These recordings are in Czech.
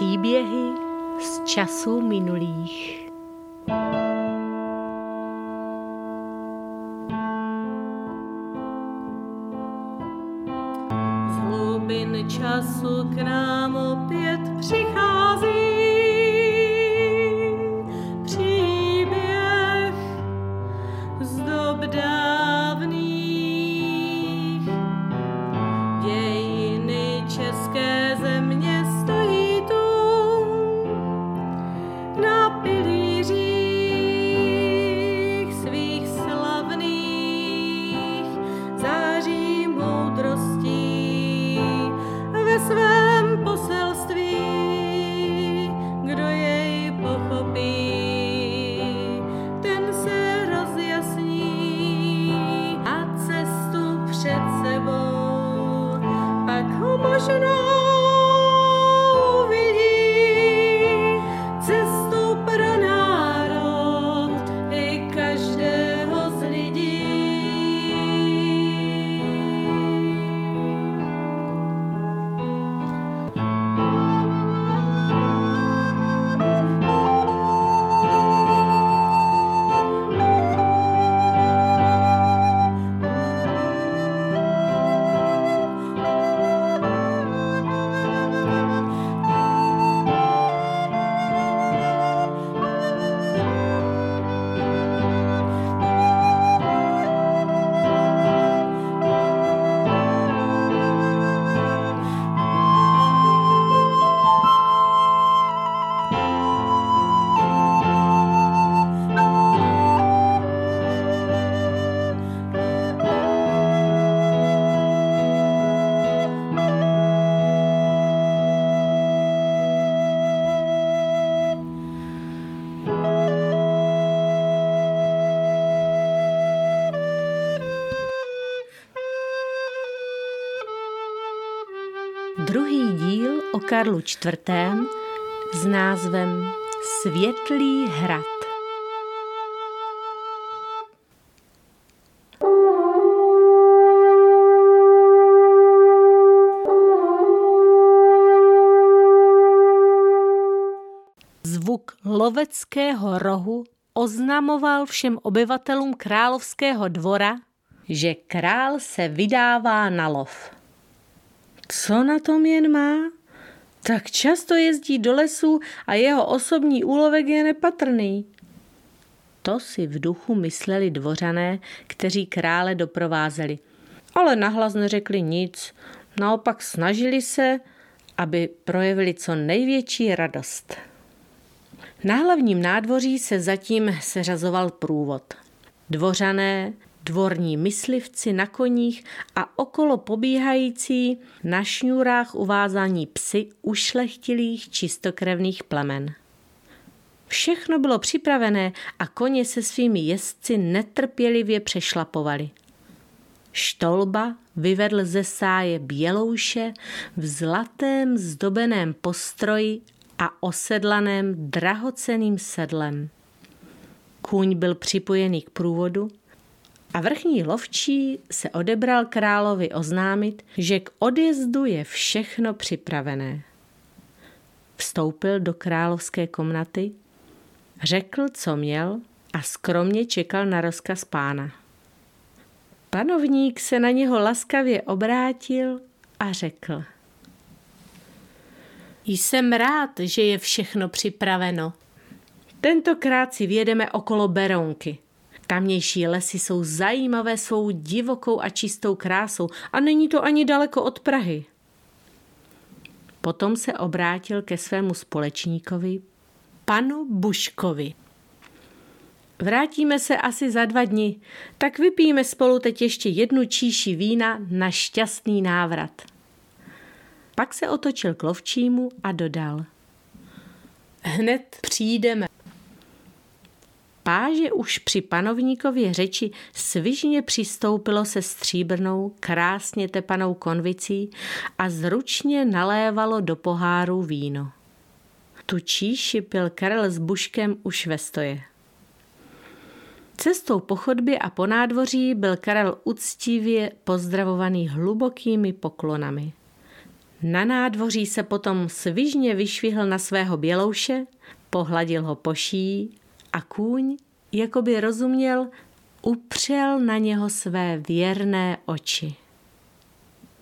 Příběhy z časů minulých. Z hlubin času k nám opět Karlu IV. s názvem Světlý hrad. Zvuk loveckého rohu oznamoval všem obyvatelům královského dvora, že král se vydává na lov. Co na tom jen má? Tak často jezdí do lesu a jeho osobní úlovek je nepatrný. To si v duchu mysleli dvořané, kteří krále doprovázeli. Ale nahlas neřekli nic, naopak snažili se, aby projevili co největší radost. Na hlavním nádvoří se zatím seřazoval průvod. Dvořané, dvorní myslivci na koních a okolo pobíhající na šňůrách uvázaní psy ušlechtilých čistokrevných plemen. Všechno bylo připravené a koně se svými jezdci netrpělivě přešlapovali. Štolba vyvedl ze sáje bělouše v zlatém zdobeném postroji a osedlaném drahoceným sedlem. Kůň byl připojený k průvodu a vrchní lovčí se odebral královi oznámit, že k odjezdu je všechno připravené. Vstoupil do královské komnaty, řekl, co měl a skromně čekal na rozkaz pána. Panovník se na něho laskavě obrátil a řekl. Jsem rád, že je všechno připraveno. Tentokrát si vědeme okolo Berounky. Tamnější lesy jsou zajímavé svou divokou a čistou krásou a není to ani daleko od Prahy. Potom se obrátil ke svému společníkovi, panu Buškovi. Vrátíme se asi za dva dny, tak vypijeme spolu teď ještě jednu číši vína na šťastný návrat. Pak se otočil k lovčímu a dodal. Hned přijdeme. Páže už při panovníkově řeči svižně přistoupilo se stříbrnou, krásně tepanou konvicí a zručně nalévalo do poháru víno. Tu číši pil Karel s Buškem už ve stoje. Cestou po chodbě a po nádvoří byl Karel uctivě pozdravovaný hlubokými poklonami. Na nádvoří se potom svižně vyšvihl na svého bělouše, pohladil ho po šíji a kůň, jako by rozuměl, upřel na něho své věrné oči.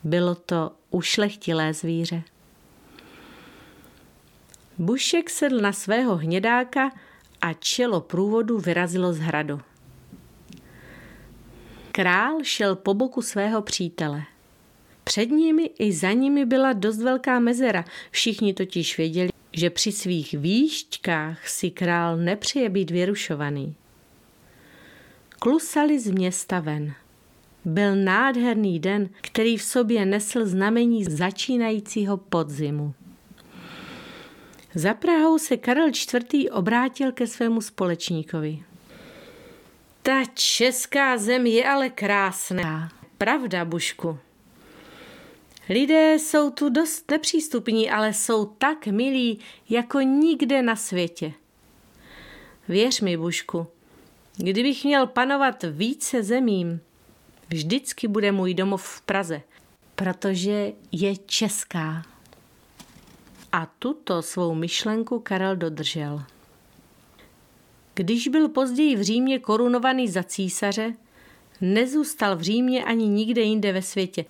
Bylo to ušlechtilé zvíře. Bušek sedl na svého hnědáka a čelo průvodu vyrazilo z hradu. Král šel po boku svého přítele. Před nimi i za nimi byla dost velká mezera. Všichni totiž věděli, že při svých výšťkách si král nepřeje být vyrušovaný. Klusali z města ven. Byl nádherný den, který v sobě nesl znamení začínajícího podzimu. Za Prahou se Karel IV. obrátil ke svému společníkovi. Ta česká zem je ale krásná. Pravda, Bušku. Lidé jsou tu dost nepřístupní, ale jsou tak milí, jako nikde na světě. Věř mi, Bušku, kdybych měl panovat více zemím, vždycky bude můj domov v Praze, protože je česká. A tuto svou myšlenku Karel dodržel. Když byl později v Římě korunovaný za císaře, nezůstal v Římě ani nikde jinde ve světě.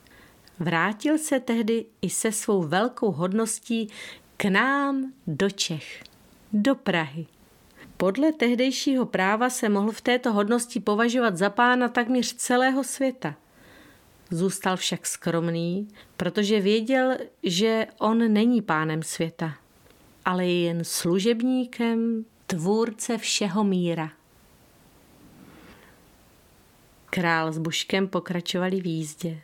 Vrátil se tehdy i se svou velkou hodností k nám do Čech, do Prahy. Podle tehdejšího práva se mohl v této hodnosti považovat za pána takměř celého světa. Zůstal však skromný, protože věděl, že on není pánem světa, ale je jen služebníkem tvůrce všeho míra. Král s Buškem pokračovali v jízdě.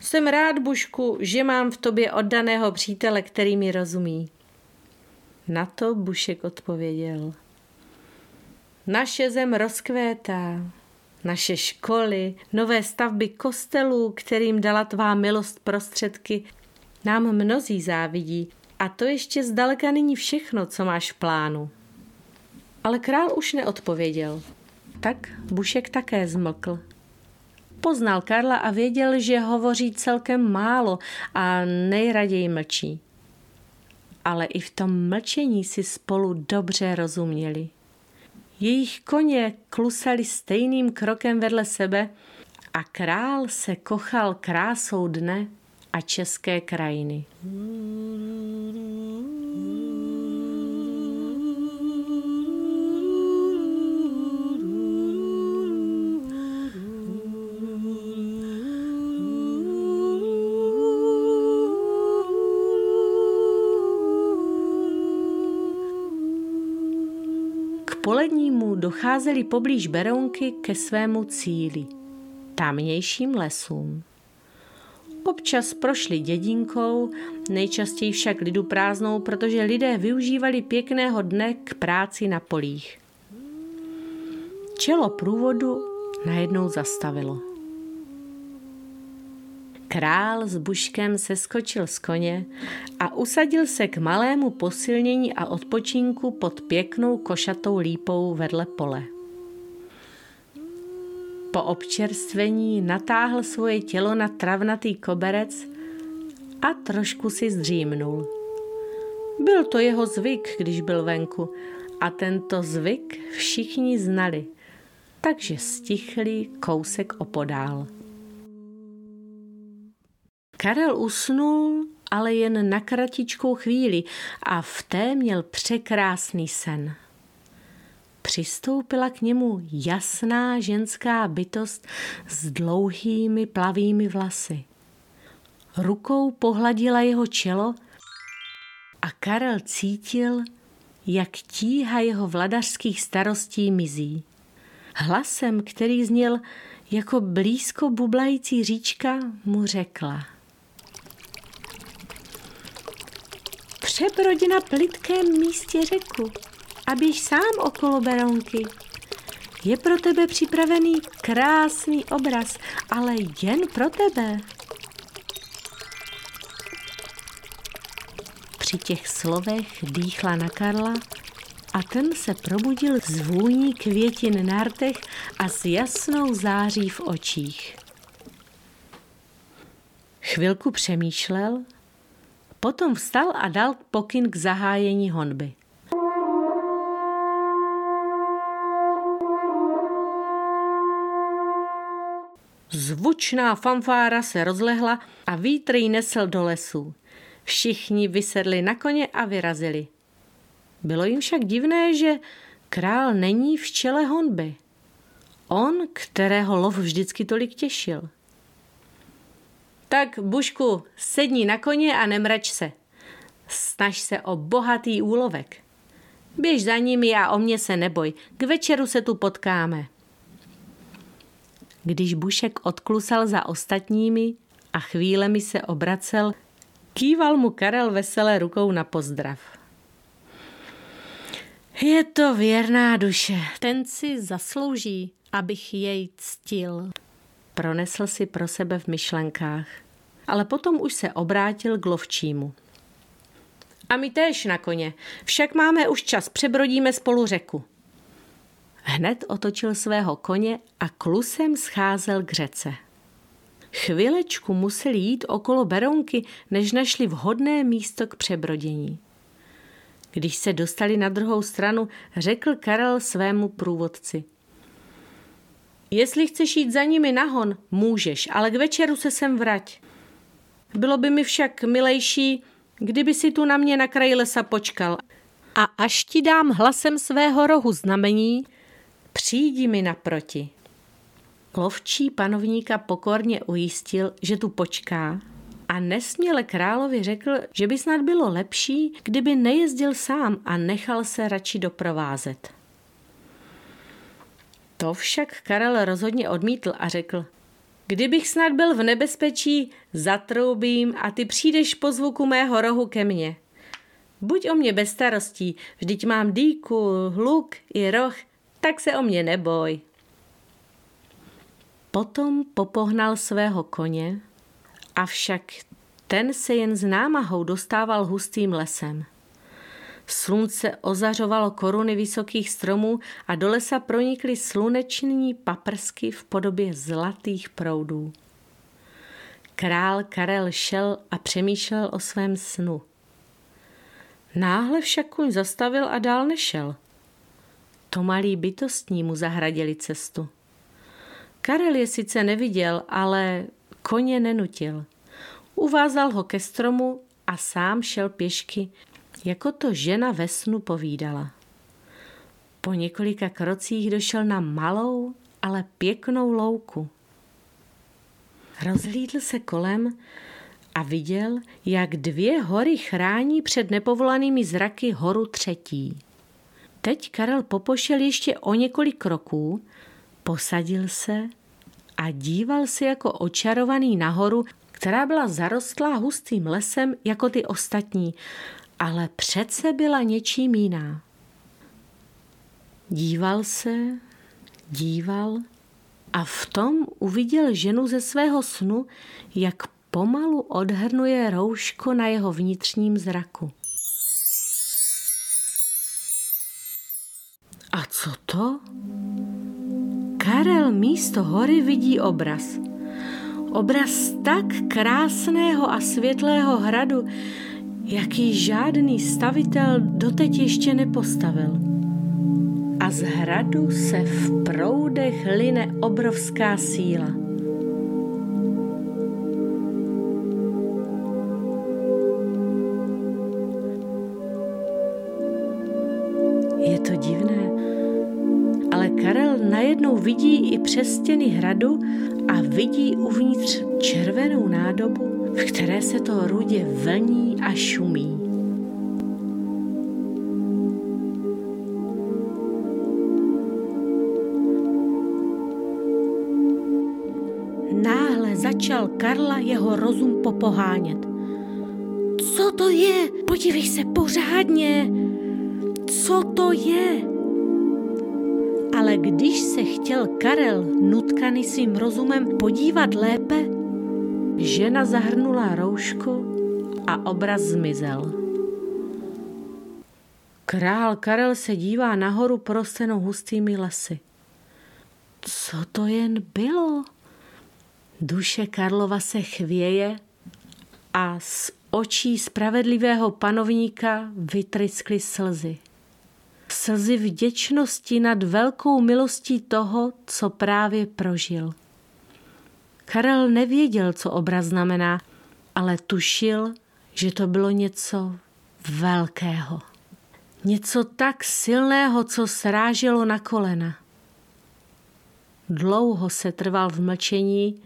Jsem rád, Bušku, že mám v tobě oddaného přítele, který mi rozumí. Na to Bušek odpověděl. Naše zem rozkvétá, naše školy, nové stavby kostelů, kterým dala tvá milost prostředky, nám mnozí závidí a to ještě zdaleka není všechno, co máš v plánu. Ale král už neodpověděl. Tak Bušek také zmlkl. Poznal Karla a věděl, že hovoří celkem málo a nejraději mlčí. Ale i v tom mlčení si spolu dobře rozuměli. Jejich koně klusali stejným krokem vedle sebe a král se kochal krásou dne a české krajiny. K docházeli poblíž Berounky ke svému cíli, tamnějším lesům. Občas prošli dědinkou, nejčastěji však lidu prázdnou, protože lidé využívali pěkného dne k práci na polích. Čelo průvodu najednou zastavilo. Král s Buškem seskočil z koně a usadil se k malému posilnění a odpočinku pod pěknou košatou lípou vedle pole. Po občerstvení natáhl svoje tělo na travnatý koberec a trošku si zdřímnul. Byl to jeho zvyk, když byl venku a tento zvyk všichni znali, takže stichli kousek opodál. Karel usnul, ale jen na kratičkou chvíli a v té měl překrásný sen přistoupila k němu jasná ženská bytost s dlouhými plavými vlasy. Rukou pohladila jeho čelo a Karel cítil, jak tíha jeho vladařských starostí mizí. Hlasem, který zněl jako blízko bublající říčka, mu řekla. Přebroď na plitkém místě řeku a běž sám okolo Beronky. Je pro tebe připravený krásný obraz, ale jen pro tebe. Při těch slovech dýchla na Karla a ten se probudil z vůní květin na rtech a s jasnou září v očích. Chvilku přemýšlel, potom vstal a dal pokyn k zahájení honby. Zvučná fanfára se rozlehla a vítr ji nesl do lesů. Všichni vysedli na koně a vyrazili. Bylo jim však divné, že král není v čele honby. On, kterého lov vždycky tolik těšil. Tak, Bušku, sedni na koně a nemrač se. Snaž se o bohatý úlovek. Běž za nimi a o mě se neboj. K večeru se tu potkáme. Když Bušek odklusal za ostatními a chvílemi se obracel, kýval mu Karel veselé rukou na pozdrav. Je to věrná duše, ten si zaslouží, abych jej ctil. Pronesl si pro sebe v myšlenkách, ale potom už se obrátil k lovčímu. A my též na koně, však máme už čas, přebrodíme spolu řeku. Hned otočil svého koně a klusem scházel k řece. Chvilečku museli jít okolo Berounky, než našli vhodné místo k přebrodění. Když se dostali na druhou stranu, řekl Karel svému průvodci. Jestli chceš jít za nimi nahon, můžeš, ale k večeru se sem vrať. Bylo by mi však milejší, kdyby si tu na mě na kraji lesa počkal. A až ti dám hlasem svého rohu znamení, přijdi mi naproti. Lovčí panovníka pokorně ujistil, že tu počká a nesměle královi řekl, že by snad bylo lepší, kdyby nejezdil sám a nechal se radši doprovázet. To však Karel rozhodně odmítl a řekl, kdybych snad byl v nebezpečí, zatroubím a ty přijdeš po zvuku mého rohu ke mně. Buď o mě bez starostí, vždyť mám dýku, hluk i roh, tak se o mě neboj. Potom popohnal svého koně, avšak ten se jen s námahou dostával hustým lesem. Slunce ozařovalo koruny vysokých stromů a do lesa pronikly sluneční paprsky v podobě zlatých proudů. Král Karel šel a přemýšlel o svém snu. Náhle však kuň zastavil a dál nešel. To malý bytostní mu zahradili cestu. Karel je sice neviděl, ale koně nenutil. Uvázal ho ke stromu a sám šel pěšky, jako to žena ve snu povídala. Po několika krocích došel na malou, ale pěknou louku. Rozhlídl se kolem a viděl, jak dvě hory chrání před nepovolanými zraky horu třetí. Teď Karel popošel ještě o několik kroků, posadil se a díval se jako očarovaný nahoru, která byla zarostlá hustým lesem jako ty ostatní, ale přece byla něčím jiná. Díval se, díval a v tom uviděl ženu ze svého snu, jak pomalu odhrnuje rouško na jeho vnitřním zraku. A co to? Karel místo hory vidí obraz. Obraz tak krásného a světlého hradu, jaký žádný stavitel doteď ještě nepostavil. A z hradu se v proudech line obrovská síla. Je to divné, ale Karel najednou vidí i přes stěny hradu a vidí uvnitř červenou nádobu, v které se to rudě vlní a šumí. Náhle začal Karla jeho rozum popohánět. Co to je? Podívej se pořádně. Co to je? Ale když se chtěl Karel nutkany svým rozumem podívat lépe, Žena zahrnula roušku a obraz zmizel. Král Karel se dívá nahoru prostenou hustými lesy. Co to jen bylo? Duše Karlova se chvěje a z očí spravedlivého panovníka vytryskly slzy. Slzy vděčnosti nad velkou milostí toho, co právě prožil. Karel nevěděl, co obraz znamená, ale tušil, že to bylo něco velkého. Něco tak silného, co sráželo na kolena. Dlouho se trval v mlčení,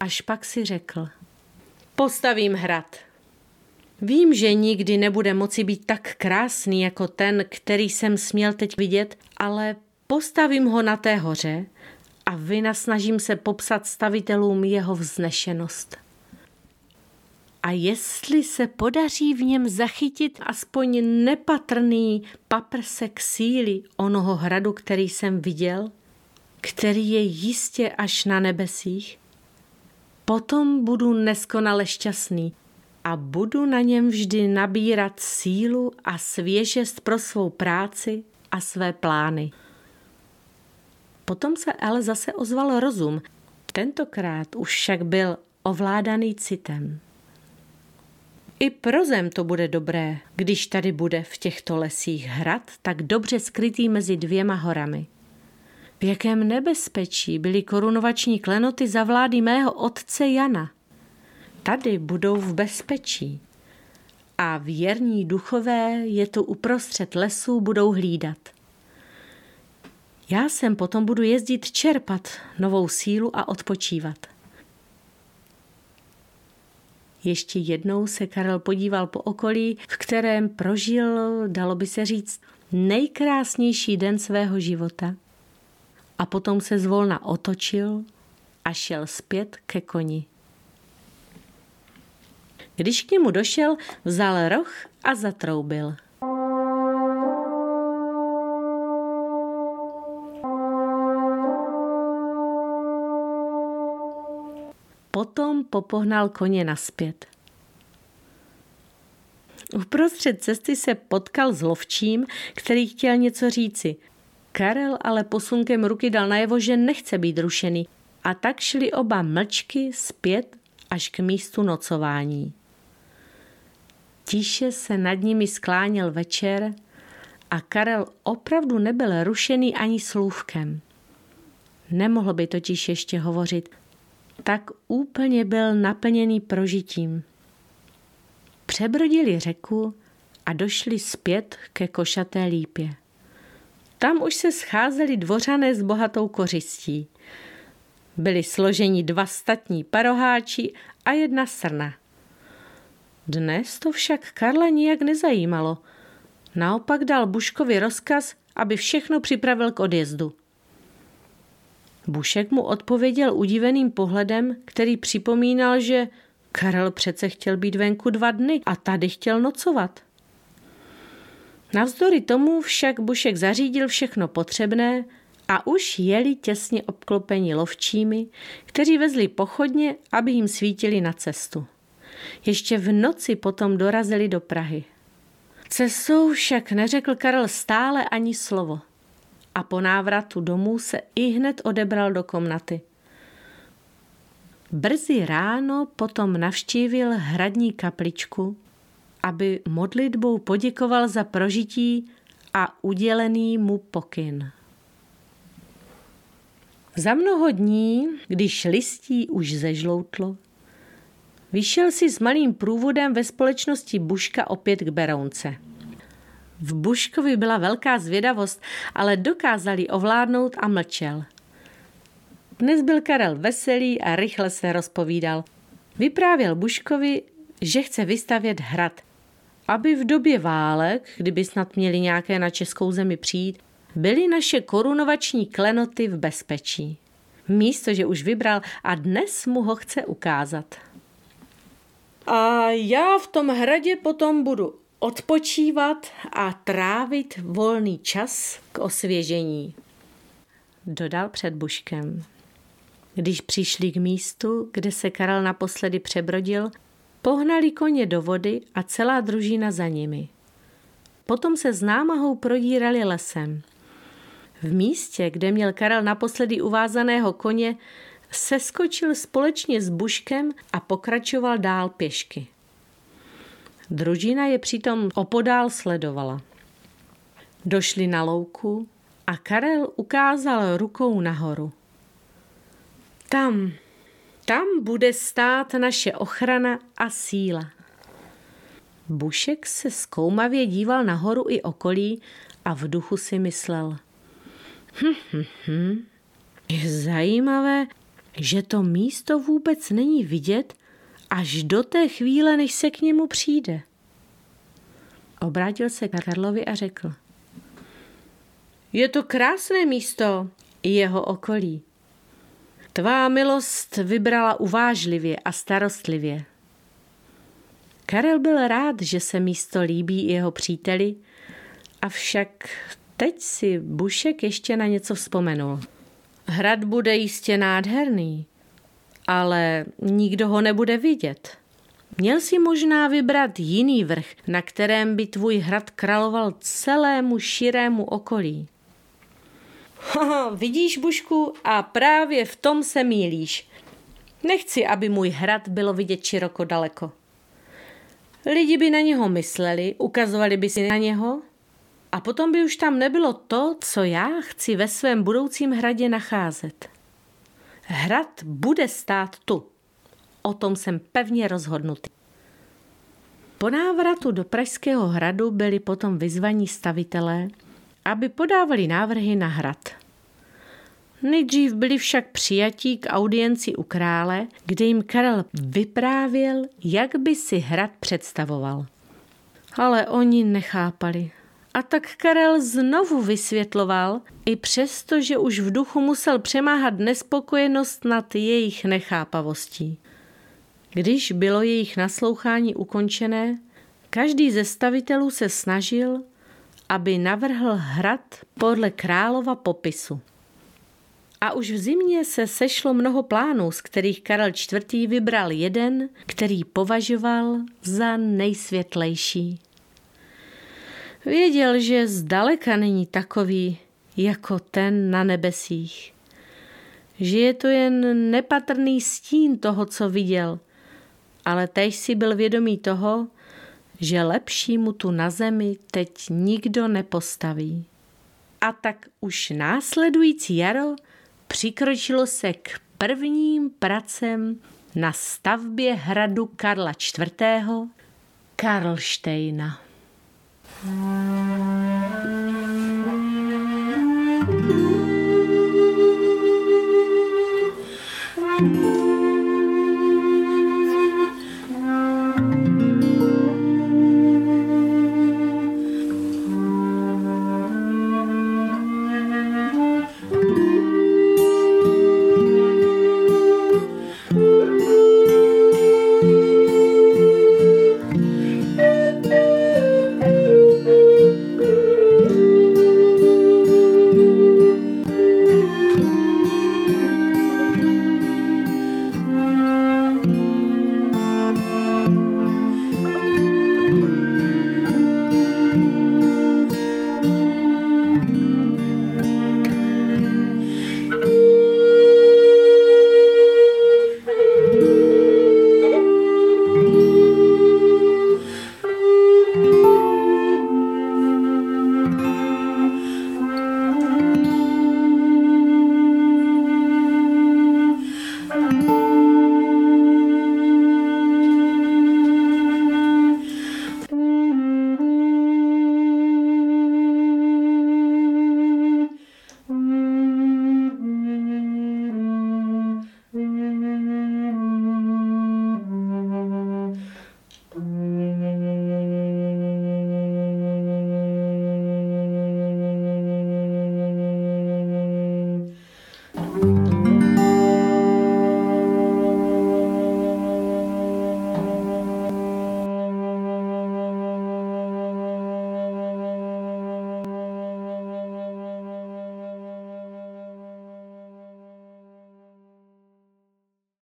až pak si řekl. Postavím hrad. Vím, že nikdy nebude moci být tak krásný jako ten, který jsem směl teď vidět, ale postavím ho na té hoře a vynasnažím se popsat stavitelům jeho vznešenost. A jestli se podaří v něm zachytit aspoň nepatrný paprsek síly onoho hradu, který jsem viděl, který je jistě až na nebesích, potom budu neskonale šťastný a budu na něm vždy nabírat sílu a svěžest pro svou práci a své plány. Potom se ale zase ozval rozum. Tentokrát už však byl ovládaný citem. I pro zem to bude dobré, když tady bude v těchto lesích hrad tak dobře skrytý mezi dvěma horami. V jakém nebezpečí byly korunovační klenoty za vlády mého otce Jana. Tady budou v bezpečí. A věrní duchové je tu uprostřed lesů budou hlídat. Já sem potom budu jezdit čerpat novou sílu a odpočívat. Ještě jednou se Karel podíval po okolí, v kterém prožil, dalo by se říct, nejkrásnější den svého života. A potom se zvolna otočil a šel zpět ke koni. Když k němu došel, vzal roh a zatroubil – potom popohnal koně naspět. Uprostřed cesty se potkal s lovčím, který chtěl něco říci. Karel ale posunkem ruky dal najevo, že nechce být rušený a tak šli oba mlčky zpět až k místu nocování. Tiše se nad nimi skláněl večer a Karel opravdu nebyl rušený ani slůvkem. Nemohl by totiž ještě hovořit, tak úplně byl naplněný prožitím. Přebrodili řeku a došli zpět ke košaté lípě. Tam už se scházeli dvořané s bohatou kořistí. Byli složeni dva statní paroháči a jedna srna. Dnes to však Karla nijak nezajímalo. Naopak dal Buškovi rozkaz, aby všechno připravil k odjezdu. Bušek mu odpověděl udiveným pohledem, který připomínal, že Karel přece chtěl být venku dva dny a tady chtěl nocovat. Navzdory tomu však Bušek zařídil všechno potřebné a už jeli těsně obklopeni lovčími, kteří vezli pochodně, aby jim svítili na cestu. Ještě v noci potom dorazili do Prahy. Cestou však neřekl Karel stále ani slovo a po návratu domů se i hned odebral do komnaty. Brzy ráno potom navštívil hradní kapličku, aby modlitbou poděkoval za prožití a udělený mu pokyn. Za mnoho dní, když listí už zežloutlo, vyšel si s malým průvodem ve společnosti Buška opět k Berounce. V Buškovi byla velká zvědavost, ale dokázali ovládnout a mlčel. Dnes byl Karel veselý a rychle se rozpovídal. Vyprávěl Buškovi, že chce vystavět hrad, aby v době válek, kdyby snad měli nějaké na českou zemi přijít, byly naše korunovační klenoty v bezpečí. Místo, že už vybral a dnes mu ho chce ukázat. A já v tom hradě potom budu odpočívat a trávit volný čas k osvěžení. Dodal před Buškem. Když přišli k místu, kde se Karel naposledy přebrodil, pohnali koně do vody a celá družina za nimi. Potom se s námahou prodírali lesem. V místě, kde měl Karel naposledy uvázaného koně, seskočil společně s Buškem a pokračoval dál pěšky. Družina je přitom opodál sledovala. Došli na louku a Karel ukázal rukou nahoru. Tam, tam bude stát naše ochrana a síla. Bušek se zkoumavě díval nahoru i okolí a v duchu si myslel. Hm, hm, hm. Je zajímavé, že to místo vůbec není vidět až do té chvíle, než se k němu přijde. Obrátil se k Karlovi a řekl. Je to krásné místo, jeho okolí. Tvá milost vybrala uvážlivě a starostlivě. Karel byl rád, že se místo líbí jeho příteli, avšak teď si Bušek ještě na něco vzpomenul. Hrad bude jistě nádherný, ale nikdo ho nebude vidět. Měl si možná vybrat jiný vrch, na kterém by tvůj hrad královal celému širému okolí. Haha, vidíš, Bušku, a právě v tom se mílíš. Nechci, aby můj hrad bylo vidět široko daleko. Lidi by na něho mysleli, ukazovali by si na něho a potom by už tam nebylo to, co já chci ve svém budoucím hradě nacházet. Hrad bude stát tu. O tom jsem pevně rozhodnutý. Po návratu do Pražského hradu byli potom vyzvaní stavitelé, aby podávali návrhy na hrad. Nejdřív byli však přijatí k audienci u krále, kde jim Karel vyprávěl, jak by si hrad představoval. Ale oni nechápali. A tak Karel znovu vysvětloval, i přesto, že už v duchu musel přemáhat nespokojenost nad jejich nechápavostí. Když bylo jejich naslouchání ukončené, každý ze stavitelů se snažil, aby navrhl hrad podle králova popisu. A už v zimě se sešlo mnoho plánů, z kterých Karel IV. vybral jeden, který považoval za nejsvětlejší. Věděl, že zdaleka není takový jako ten na nebesích. Že je to jen nepatrný stín toho, co viděl, ale tež si byl vědomý toho, že lepší mu tu na zemi teď nikdo nepostaví. A tak už následující jaro přikročilo se k prvním pracem na stavbě hradu Karla IV. Karlštejna. うん